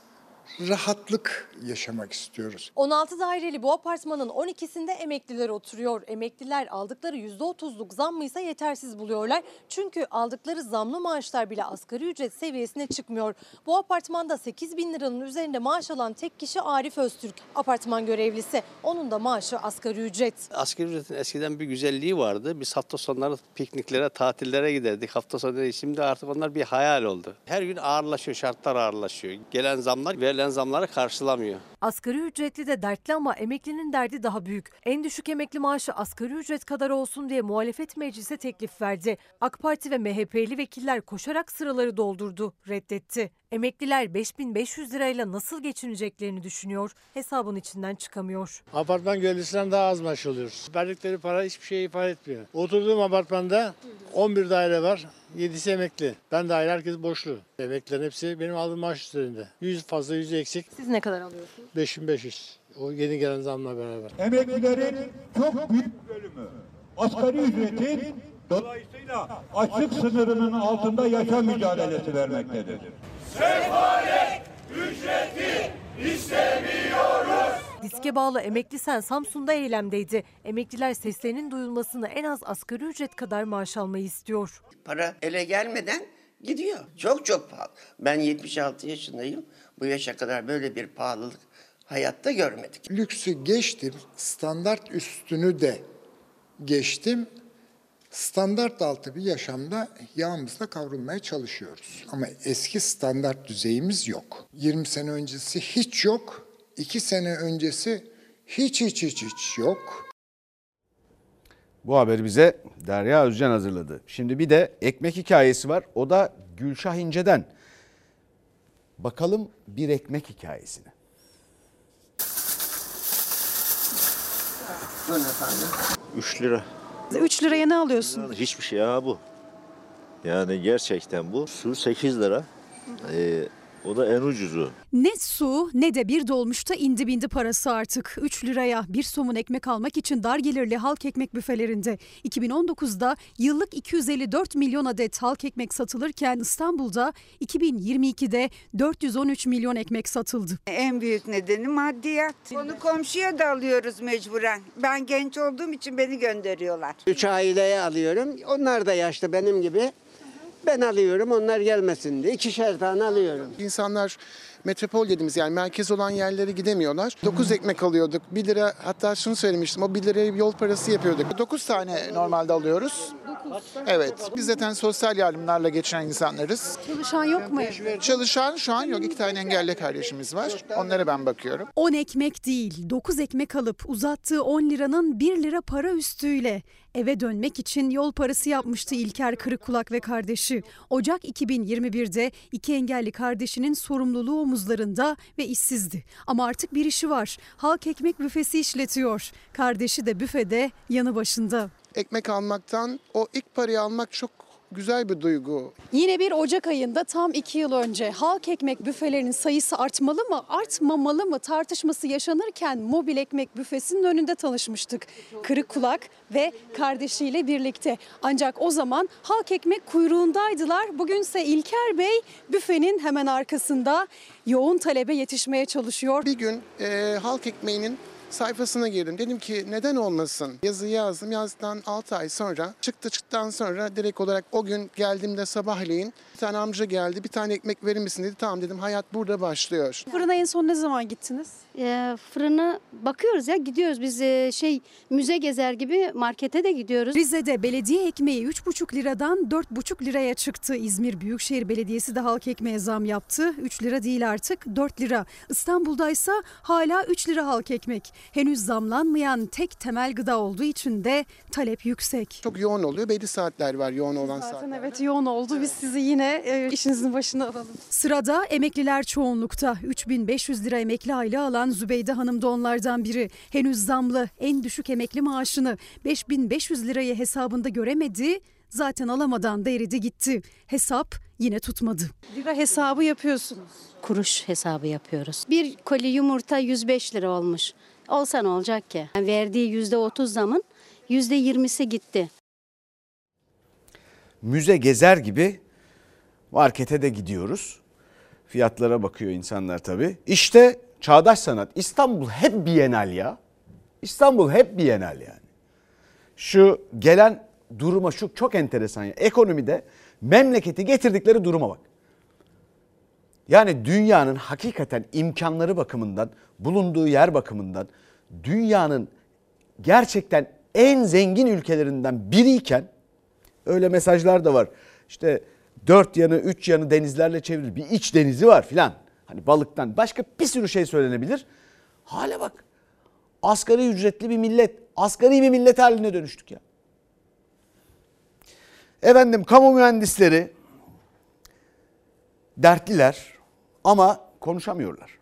rahatlık yaşamak istiyoruz. 16 daireli bu apartmanın 12'sinde emekliler oturuyor. Emekliler aldıkları %30'luk zammı ise yetersiz buluyorlar. Çünkü aldıkları zamlı maaşlar bile asgari ücret seviyesine çıkmıyor. Bu apartmanda 8 bin liranın üzerinde maaş alan tek kişi Arif Öztürk. Apartman görevlisi. Onun da maaşı asgari ücret. Asgari ücretin eskiden bir güzelliği vardı. Biz hafta sonları pikniklere, tatillere giderdik. Hafta sonları şimdi artık onlar bir hayal oldu. Her gün ağırlaşıyor, şartlar ağırlaşıyor. Gelen zamlar verilen zamları karşılamıyor. Asgari ücretli de dertli ama emeklinin derdi daha büyük. En düşük emekli maaşı asgari ücret kadar olsun diye muhalefet meclise teklif verdi. AK Parti ve MHP'li vekiller koşarak sıraları doldurdu, reddetti. Emekliler 5500 lirayla nasıl geçineceklerini düşünüyor, hesabın içinden çıkamıyor. Apartman görevlisinden daha az maaş alıyoruz. Verdikleri para hiçbir şey ifade etmiyor. Oturduğum apartmanda 11 daire var. 7'si emekli. Ben dahil herkes boşlu. Emeklilerin hepsi benim aldığım maaş üzerinde. 100 fazla 100 eksik. Siz ne kadar alıyorsunuz? 5500. O yeni gelen zamla beraber. Emeklilerin çok büyük bölümü asgari ücretin dolayısıyla açlık sınırının altında yaşam mücadelesi vermektedir. Sefalet ücreti istemiyoruz. Diske bağlı emekli sen Samsun'da eylemdeydi. Emekliler seslerinin duyulmasını en az asgari ücret kadar maaş almayı istiyor. Para ele gelmeden gidiyor. Çok çok pahalı. Ben 76 yaşındayım. Bu yaşa kadar böyle bir pahalılık hayatta görmedik. Lüksü geçtim, standart üstünü de geçtim. Standart altı bir yaşamda yağımızla kavrulmaya çalışıyoruz. Ama eski standart düzeyimiz yok. 20 sene öncesi hiç yok. 2 sene öncesi hiç hiç hiç hiç yok. Bu haberi bize Derya Özcan hazırladı. Şimdi bir de ekmek hikayesi var. O da Gülşah İnce'den. Bakalım bir ekmek hikayesine. Buyurun efendim. 3 lira. 3 liraya ne alıyorsun? Hiçbir şey ya bu. Yani gerçekten bu. Su 8 lira. Ee, o da en ucuzu. Ne su ne de bir dolmuşta indi bindi parası artık. 3 liraya bir somun ekmek almak için dar gelirli halk ekmek büfelerinde. 2019'da yıllık 254 milyon adet halk ekmek satılırken İstanbul'da 2022'de 413 milyon ekmek satıldı. En büyük nedeni maddiyat. Onu komşuya da alıyoruz mecburen. Ben genç olduğum için beni gönderiyorlar. Üç aileye alıyorum. Onlar da yaşlı benim gibi. Ben alıyorum onlar gelmesin diye. İkişer tane alıyorum. İnsanlar metropol dediğimiz yani merkez olan yerlere gidemiyorlar. 9 ekmek alıyorduk. 1 lira hatta şunu söylemiştim o 1 liraya yol parası yapıyorduk. 9 tane normalde alıyoruz. Evet. Biz zaten sosyal yardımlarla geçinen insanlarız. Çalışan yok mu? Çalışan şu an yok. iki tane engelli kardeşimiz var. Onlara ben bakıyorum. 10 ekmek değil 9 ekmek alıp uzattığı 10 liranın 1 lira para üstüyle eve dönmek için yol parası yapmıştı İlker Kırıkkulak ve kardeşi. Ocak 2021'de iki engelli kardeşinin sorumluluğu omuzlarında ve işsizdi. Ama artık bir işi var. Halk ekmek büfesi işletiyor. Kardeşi de büfede yanı başında. Ekmek almaktan o ilk parayı almak çok güzel bir duygu. Yine bir Ocak ayında tam iki yıl önce halk ekmek büfelerinin sayısı artmalı mı artmamalı mı tartışması yaşanırken mobil ekmek büfesinin önünde tanışmıştık. Kırık kulak ve kardeşiyle birlikte. Ancak o zaman halk ekmek kuyruğundaydılar. Bugünse İlker Bey büfenin hemen arkasında yoğun talebe yetişmeye çalışıyor. Bir gün e, halk ekmeğinin sayfasına girdim. Dedim ki neden olmasın? Yazı yazdım. Yazdıktan 6 ay sonra çıktı çıktıktan sonra direkt olarak o gün geldiğimde sabahleyin tane amca geldi. Bir tane ekmek verir misin dedi. Tamam dedim hayat burada başlıyor. Fırına en son ne zaman gittiniz? E, fırına bakıyoruz ya gidiyoruz biz e, şey müze gezer gibi markete de gidiyoruz. Rize'de belediye ekmeği 3,5 liradan 4,5 liraya çıktı. İzmir Büyükşehir Belediyesi de halk ekmeğe zam yaptı. 3 lira değil artık 4 lira. İstanbul'da ise hala 3 lira halk ekmek. Henüz zamlanmayan tek temel gıda olduğu için de talep yüksek. Çok yoğun oluyor. Belli saatler var yoğun olan Zaten saatler. evet yoğun oldu. Biz sizi yine e, işinizin başına alalım. Sırada emekliler çoğunlukta. 3500 lira emekli aylığı alan Zübeyde Hanım da onlardan biri. Henüz zamlı en düşük emekli maaşını 5500 lirayı hesabında göremedi. Zaten alamadan da eridi gitti. Hesap yine tutmadı. Lira hesabı yapıyorsunuz. Kuruş hesabı yapıyoruz. Bir koli yumurta 105 lira olmuş. Olsa ne olacak ki? Yani verdiği %30 zamın %20'si gitti. Müze gezer gibi markete de gidiyoruz. Fiyatlara bakıyor insanlar tabii. İşte çağdaş sanat. İstanbul hep bienal ya. İstanbul hep bienal yani. Şu gelen duruma şu çok enteresan ya. Ekonomide memleketi getirdikleri duruma bak. Yani dünyanın hakikaten imkanları bakımından, bulunduğu yer bakımından dünyanın gerçekten en zengin ülkelerinden biriyken öyle mesajlar da var. İşte dört yanı, üç yanı denizlerle çevrili bir iç denizi var filan. Hani balıktan başka bir sürü şey söylenebilir. Hale bak. Asgari ücretli bir millet. Asgari bir millet haline dönüştük ya. Efendim kamu mühendisleri dertliler ama konuşamıyorlar.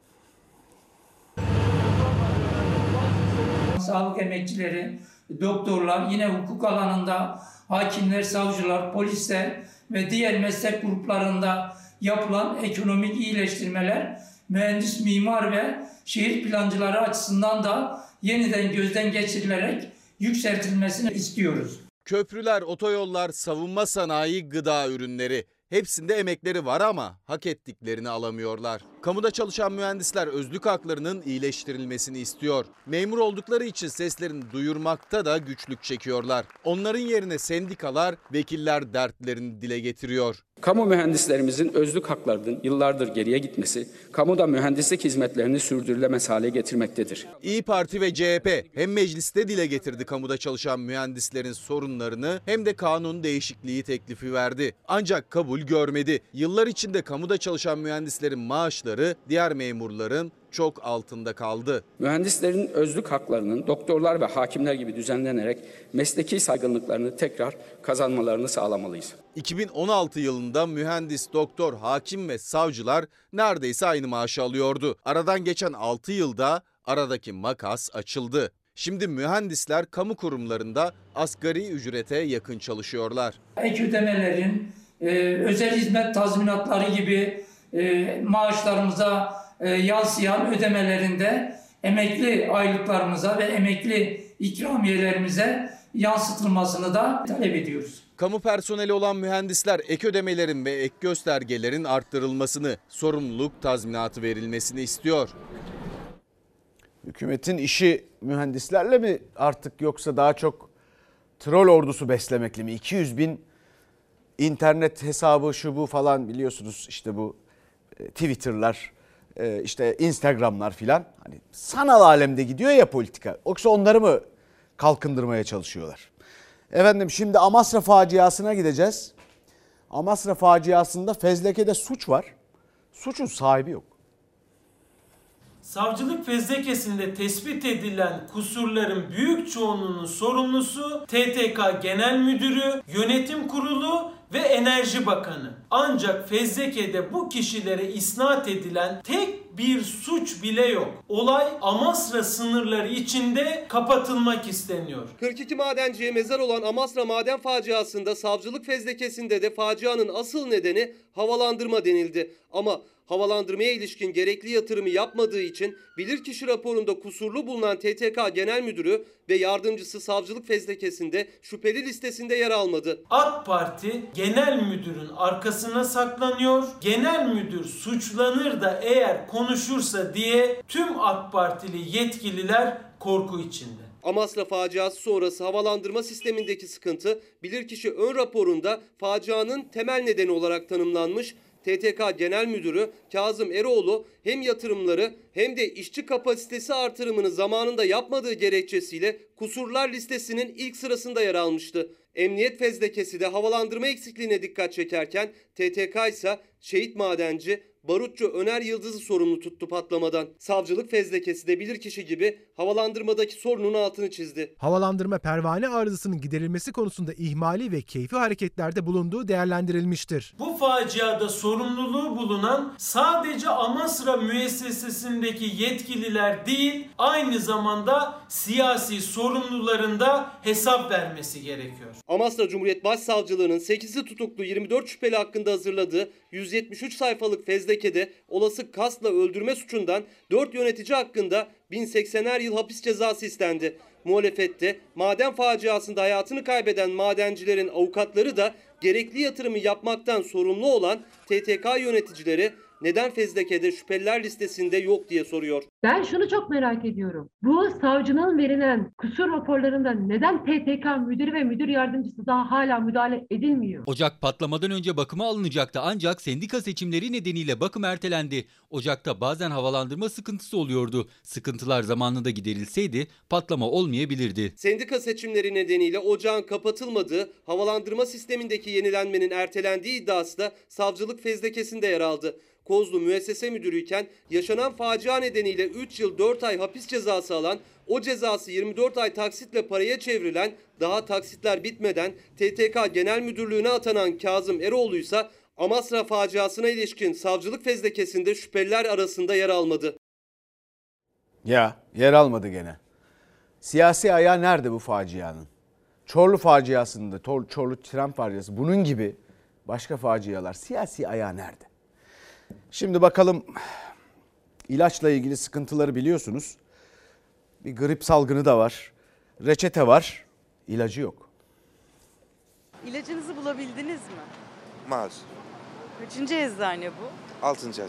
Sağlık emekçileri, doktorlar, yine hukuk alanında hakimler, savcılar, polisler ve diğer meslek gruplarında yapılan ekonomik iyileştirmeler mühendis, mimar ve şehir plancıları açısından da yeniden gözden geçirilerek yükseltilmesini istiyoruz. Köprüler, otoyollar, savunma sanayi, gıda ürünleri. Hepsinde emekleri var ama hak ettiklerini alamıyorlar. Kamuda çalışan mühendisler özlük haklarının iyileştirilmesini istiyor. Memur oldukları için seslerini duyurmakta da güçlük çekiyorlar. Onların yerine sendikalar, vekiller dertlerini dile getiriyor. Kamu mühendislerimizin özlük haklarının yıllardır geriye gitmesi, kamuda mühendislik hizmetlerini sürdürülemez hale getirmektedir. İyi Parti ve CHP hem mecliste dile getirdi kamuda çalışan mühendislerin sorunlarını hem de kanun değişikliği teklifi verdi. Ancak kabul görmedi. Yıllar içinde kamuda çalışan mühendislerin maaşları diğer memurların çok altında kaldı. Mühendislerin özlük haklarının doktorlar ve hakimler gibi düzenlenerek mesleki saygınlıklarını tekrar kazanmalarını sağlamalıyız. 2016 yılında mühendis, doktor, hakim ve savcılar neredeyse aynı maaşı alıyordu. Aradan geçen 6 yılda aradaki makas açıldı. Şimdi mühendisler kamu kurumlarında asgari ücrete yakın çalışıyorlar. Ek ödemelerin, e, özel hizmet tazminatları gibi e, maaşlarımıza e, yansıyan ödemelerinde emekli aylıklarımıza ve emekli ikramiyelerimize yansıtılmasını da talep ediyoruz. Kamu personeli olan mühendisler ek ödemelerin ve ek göstergelerin arttırılmasını, sorumluluk tazminatı verilmesini istiyor. Hükümetin işi mühendislerle mi artık yoksa daha çok troll ordusu beslemekle mi? 200 bin internet hesabı şu bu falan biliyorsunuz işte bu Twitter'lar e, işte Instagram'lar filan. Hani sanal alemde gidiyor ya politika. Yoksa onları mı kalkındırmaya çalışıyorlar? Efendim şimdi Amasra faciasına gideceğiz. Amasra faciasında fezlekede suç var. Suçun sahibi yok. Savcılık fezlekesinde tespit edilen kusurların büyük çoğunluğunun sorumlusu TTK Genel Müdürü, Yönetim Kurulu ve Enerji Bakanı. Ancak fezlekede bu kişilere isnat edilen tek bir suç bile yok. Olay Amasra sınırları içinde kapatılmak isteniyor. 42 madenciye mezar olan Amasra maden faciasında savcılık fezlekesinde de facianın asıl nedeni havalandırma denildi. Ama havalandırmaya ilişkin gerekli yatırımı yapmadığı için bilirkişi raporunda kusurlu bulunan TTK Genel Müdürü ve yardımcısı savcılık fezlekesinde şüpheli listesinde yer almadı. AK Parti genel müdürün arkasına saklanıyor. Genel müdür suçlanır da eğer konuşursa diye tüm AK Partili yetkililer korku içinde. Amasra faciası sonrası havalandırma sistemindeki sıkıntı bilirkişi ön raporunda facianın temel nedeni olarak tanımlanmış. TTK Genel Müdürü Kazım Eroğlu hem yatırımları hem de işçi kapasitesi artırımını zamanında yapmadığı gerekçesiyle kusurlar listesinin ilk sırasında yer almıştı. Emniyet fezlekesi de havalandırma eksikliğine dikkat çekerken TTK ise şehit madenci Barutçu Öner Yıldız'ı sorumlu tuttu patlamadan. Savcılık fezlekesi de bilirkişi gibi havalandırmadaki sorunun altını çizdi. Havalandırma pervane arızasının giderilmesi konusunda ihmali ve keyfi hareketlerde bulunduğu değerlendirilmiştir. Bu faciada sorumluluğu bulunan sadece Amasra müessesesindeki yetkililer değil, aynı zamanda siyasi sorumlularında hesap vermesi gerekiyor. Amasra Cumhuriyet Başsavcılığı'nın 8'i tutuklu 24 şüpheli hakkında hazırladığı 173 sayfalık fezlekede olası kasla öldürme suçundan 4 yönetici hakkında 1080'er yıl hapis cezası istendi. Muhalefette maden faciasında hayatını kaybeden madencilerin avukatları da gerekli yatırımı yapmaktan sorumlu olan TTK yöneticileri neden fezlekede şüpheliler listesinde yok diye soruyor. Ben şunu çok merak ediyorum. Bu savcının verilen kusur raporlarında neden TTK müdürü ve müdür yardımcısı daha hala müdahale edilmiyor? Ocak patlamadan önce bakıma alınacaktı ancak sendika seçimleri nedeniyle bakım ertelendi. Ocakta bazen havalandırma sıkıntısı oluyordu. Sıkıntılar zamanında giderilseydi patlama olmayabilirdi. Sendika seçimleri nedeniyle ocağın kapatılmadığı, havalandırma sistemindeki yenilenmenin ertelendiği iddiası da savcılık fezlekesinde yer aldı. Kozlu müessese müdürüyken yaşanan facia nedeniyle 3 yıl 4 ay hapis cezası alan, o cezası 24 ay taksitle paraya çevrilen, daha taksitler bitmeden TTK Genel Müdürlüğü'ne atanan Kazım Eroğlu ise Amasra faciasına ilişkin savcılık fezlekesinde şüpheliler arasında yer almadı. Ya yer almadı gene. Siyasi ayağı nerede bu facianın? Çorlu faciasında, Çorlu tren faciası bunun gibi başka facialar siyasi ayağı nerede? Şimdi bakalım ilaçla ilgili sıkıntıları biliyorsunuz. Bir grip salgını da var. Reçete var, ilacı yok. İlacınızı bulabildiniz mi? Maalesef. Kaçıncı eczane bu? Altıncı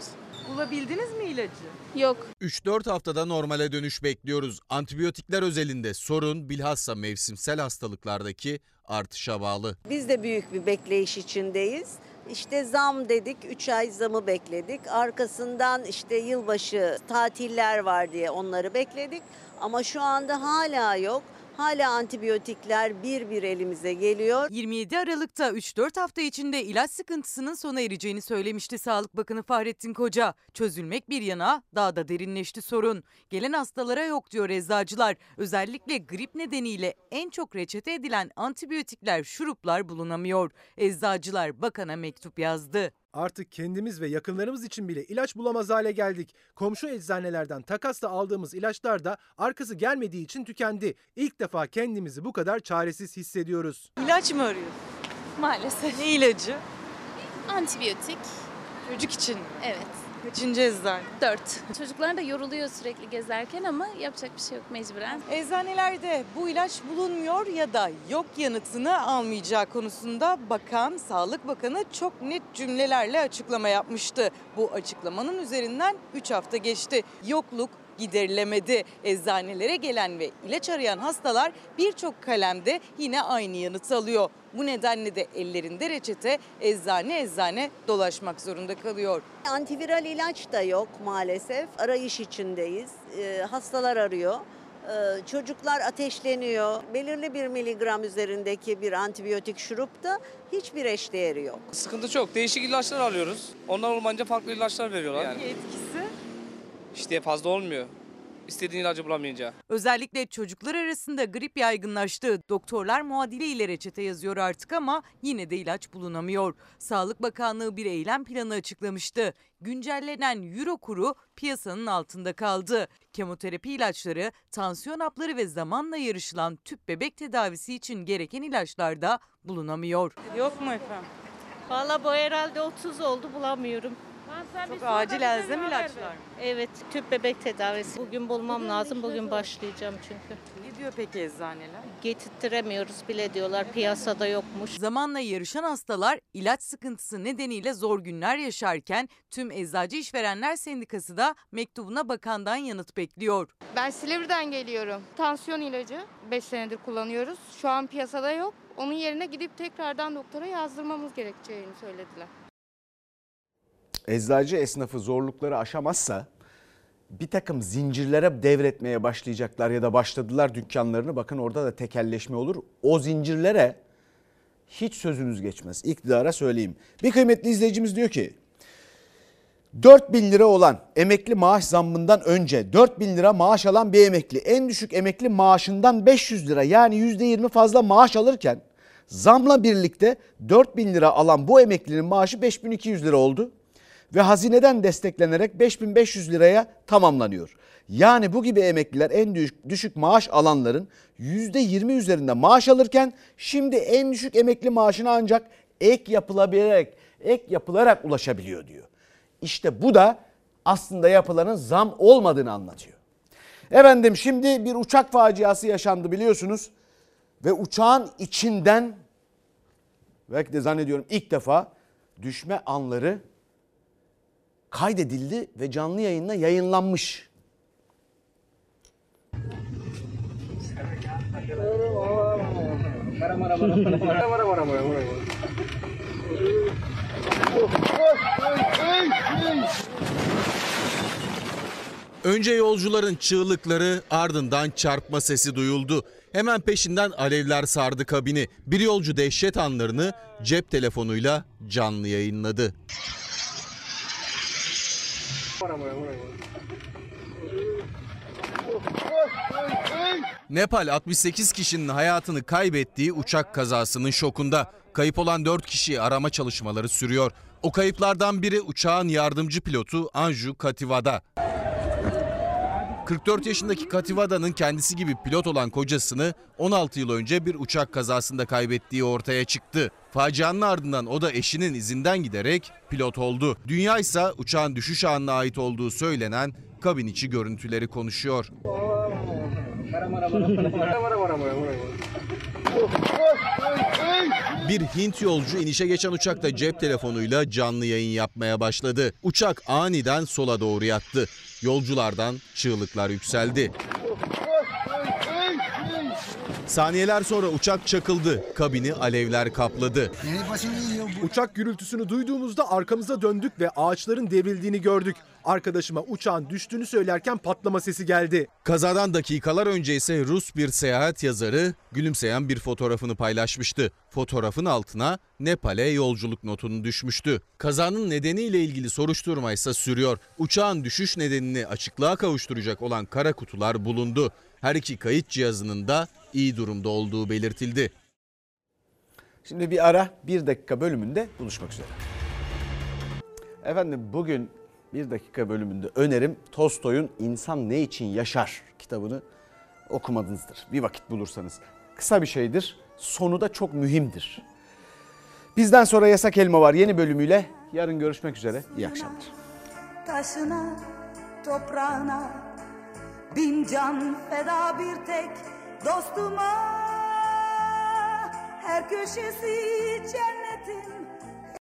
Bulabildiniz mi ilacı? Yok. 3-4 haftada normale dönüş bekliyoruz. Antibiyotikler özelinde sorun bilhassa mevsimsel hastalıklardaki artışa bağlı. Biz de büyük bir bekleyiş içindeyiz. İşte zam dedik, 3 ay zamı bekledik. Arkasından işte yılbaşı tatiller var diye onları bekledik. Ama şu anda hala yok. Hala antibiyotikler bir bir elimize geliyor. 27 Aralık'ta 3-4 hafta içinde ilaç sıkıntısının sona ereceğini söylemişti Sağlık Bakanı Fahrettin Koca. Çözülmek bir yana daha da derinleşti sorun. Gelen hastalara yok diyor eczacılar. Özellikle grip nedeniyle en çok reçete edilen antibiyotikler, şuruplar bulunamıyor. Eczacılar bakana mektup yazdı. Artık kendimiz ve yakınlarımız için bile ilaç bulamaz hale geldik. Komşu eczanelerden takasla aldığımız ilaçlar da arkası gelmediği için tükendi. İlk defa kendimizi bu kadar çaresiz hissediyoruz. İlaç mı arıyorsun? Maalesef. Ne ilacı? Antibiyotik. Çocuk için? Evet. Kaçıncı eczane? Dört. Çocuklar da yoruluyor sürekli gezerken ama yapacak bir şey yok mecburen. Eczanelerde bu ilaç bulunmuyor ya da yok yanıtını almayacağı konusunda bakan, Sağlık Bakanı çok net cümlelerle açıklama yapmıştı. Bu açıklamanın üzerinden 3 hafta geçti. Yokluk giderilemedi. Eczanelere gelen ve ilaç arayan hastalar birçok kalemde yine aynı yanıtı alıyor. Bu nedenle de ellerinde reçete eczane eczane dolaşmak zorunda kalıyor. Antiviral ilaç da yok maalesef. Arayış içindeyiz. Ee, hastalar arıyor. Ee, çocuklar ateşleniyor. Belirli bir miligram üzerindeki bir antibiyotik şurupta hiçbir eşdeğeri yok. Sıkıntı çok. Değişik ilaçlar alıyoruz. Onlar olmayınca farklı ilaçlar veriyorlar. Hangi etkisi? İşte fazla olmuyor. İstediğin ilacı bulamayınca. Özellikle çocuklar arasında grip yaygınlaştı. Doktorlar muadili ile reçete yazıyor artık ama yine de ilaç bulunamıyor. Sağlık Bakanlığı bir eylem planı açıklamıştı. Güncellenen euro kuru piyasanın altında kaldı. Kemoterapi ilaçları, tansiyon hapları ve zamanla yarışılan tüp bebek tedavisi için gereken ilaçlar da bulunamıyor. Yok mu efendim? Valla bu herhalde 30 oldu bulamıyorum. Çok acil elzem ilaçlar. Evet tüp bebek tedavisi. Bugün bulmam lazım. Bugün başlayacağım çünkü. Ne diyor peki eczaneler? Getirtiremiyoruz bile diyorlar. Piyasada yokmuş. Zamanla yarışan hastalar ilaç sıkıntısı nedeniyle zor günler yaşarken tüm Eczacı İşverenler Sendikası da mektubuna bakandan yanıt bekliyor. Ben Silivri'den geliyorum. Tansiyon ilacı 5 senedir kullanıyoruz. Şu an piyasada yok. Onun yerine gidip tekrardan doktora yazdırmamız gerekeceğini söylediler. Eczacı esnafı zorlukları aşamazsa bir takım zincirlere devretmeye başlayacaklar ya da başladılar dükkanlarını. Bakın orada da tekelleşme olur. O zincirlere hiç sözünüz geçmez. İktidara söyleyeyim. Bir kıymetli izleyicimiz diyor ki 4 bin lira olan emekli maaş zammından önce 4 bin lira maaş alan bir emekli en düşük emekli maaşından 500 lira yani %20 fazla maaş alırken zamla birlikte 4 bin lira alan bu emeklinin maaşı 5200 lira oldu ve hazineden desteklenerek 5500 liraya tamamlanıyor. Yani bu gibi emekliler en düşük, düşük maaş alanların %20 üzerinde maaş alırken şimdi en düşük emekli maaşına ancak ek yapılabilerek, ek yapılarak ulaşabiliyor diyor. İşte bu da aslında yapılanın zam olmadığını anlatıyor. Efendim şimdi bir uçak faciası yaşandı biliyorsunuz ve uçağın içinden belki de zannediyorum ilk defa düşme anları kaydedildi ve canlı yayınla yayınlanmış. Önce yolcuların çığlıkları ardından çarpma sesi duyuldu. Hemen peşinden alevler sardı kabini. Bir yolcu dehşet anlarını cep telefonuyla canlı yayınladı. Nepal 68 kişinin hayatını kaybettiği uçak kazasının şokunda. Kayıp olan 4 kişi arama çalışmaları sürüyor. O kayıplardan biri uçağın yardımcı pilotu Anju Kativada. 44 yaşındaki Kativada'nın kendisi gibi pilot olan kocasını 16 yıl önce bir uçak kazasında kaybettiği ortaya çıktı. Facianın ardından o da eşinin izinden giderek pilot oldu. Dünya ise uçağın düşüş anına ait olduğu söylenen kabin içi görüntüleri konuşuyor. Bir Hint yolcu inişe geçen uçakta cep telefonuyla canlı yayın yapmaya başladı. Uçak aniden sola doğru yattı. Yolculardan çığlıklar yükseldi. Saniyeler sonra uçak çakıldı. Kabini alevler kapladı. Uçak gürültüsünü duyduğumuzda arkamıza döndük ve ağaçların devrildiğini gördük. Arkadaşıma uçağın düştüğünü söylerken patlama sesi geldi. Kazadan dakikalar önce ise Rus bir seyahat yazarı gülümseyen bir fotoğrafını paylaşmıştı. Fotoğrafın altına Nepal'e yolculuk notunu düşmüştü. Kazanın nedeniyle ilgili soruşturma ise sürüyor. Uçağın düşüş nedenini açıklığa kavuşturacak olan kara kutular bulundu. Her iki kayıt cihazının da iyi durumda olduğu belirtildi. Şimdi bir ara bir dakika bölümünde buluşmak üzere. Efendim bugün bir dakika bölümünde önerim Tolstoy'un İnsan Ne İçin Yaşar kitabını okumadınızdır. Bir vakit bulursanız. Kısa bir şeydir. Sonu da çok mühimdir. Bizden sonra Yasak Elma var yeni bölümüyle. Yarın görüşmek üzere. İyi akşamlar. taşına, toprağına Bin can feda bir tek dostuma Her köşesi cennetin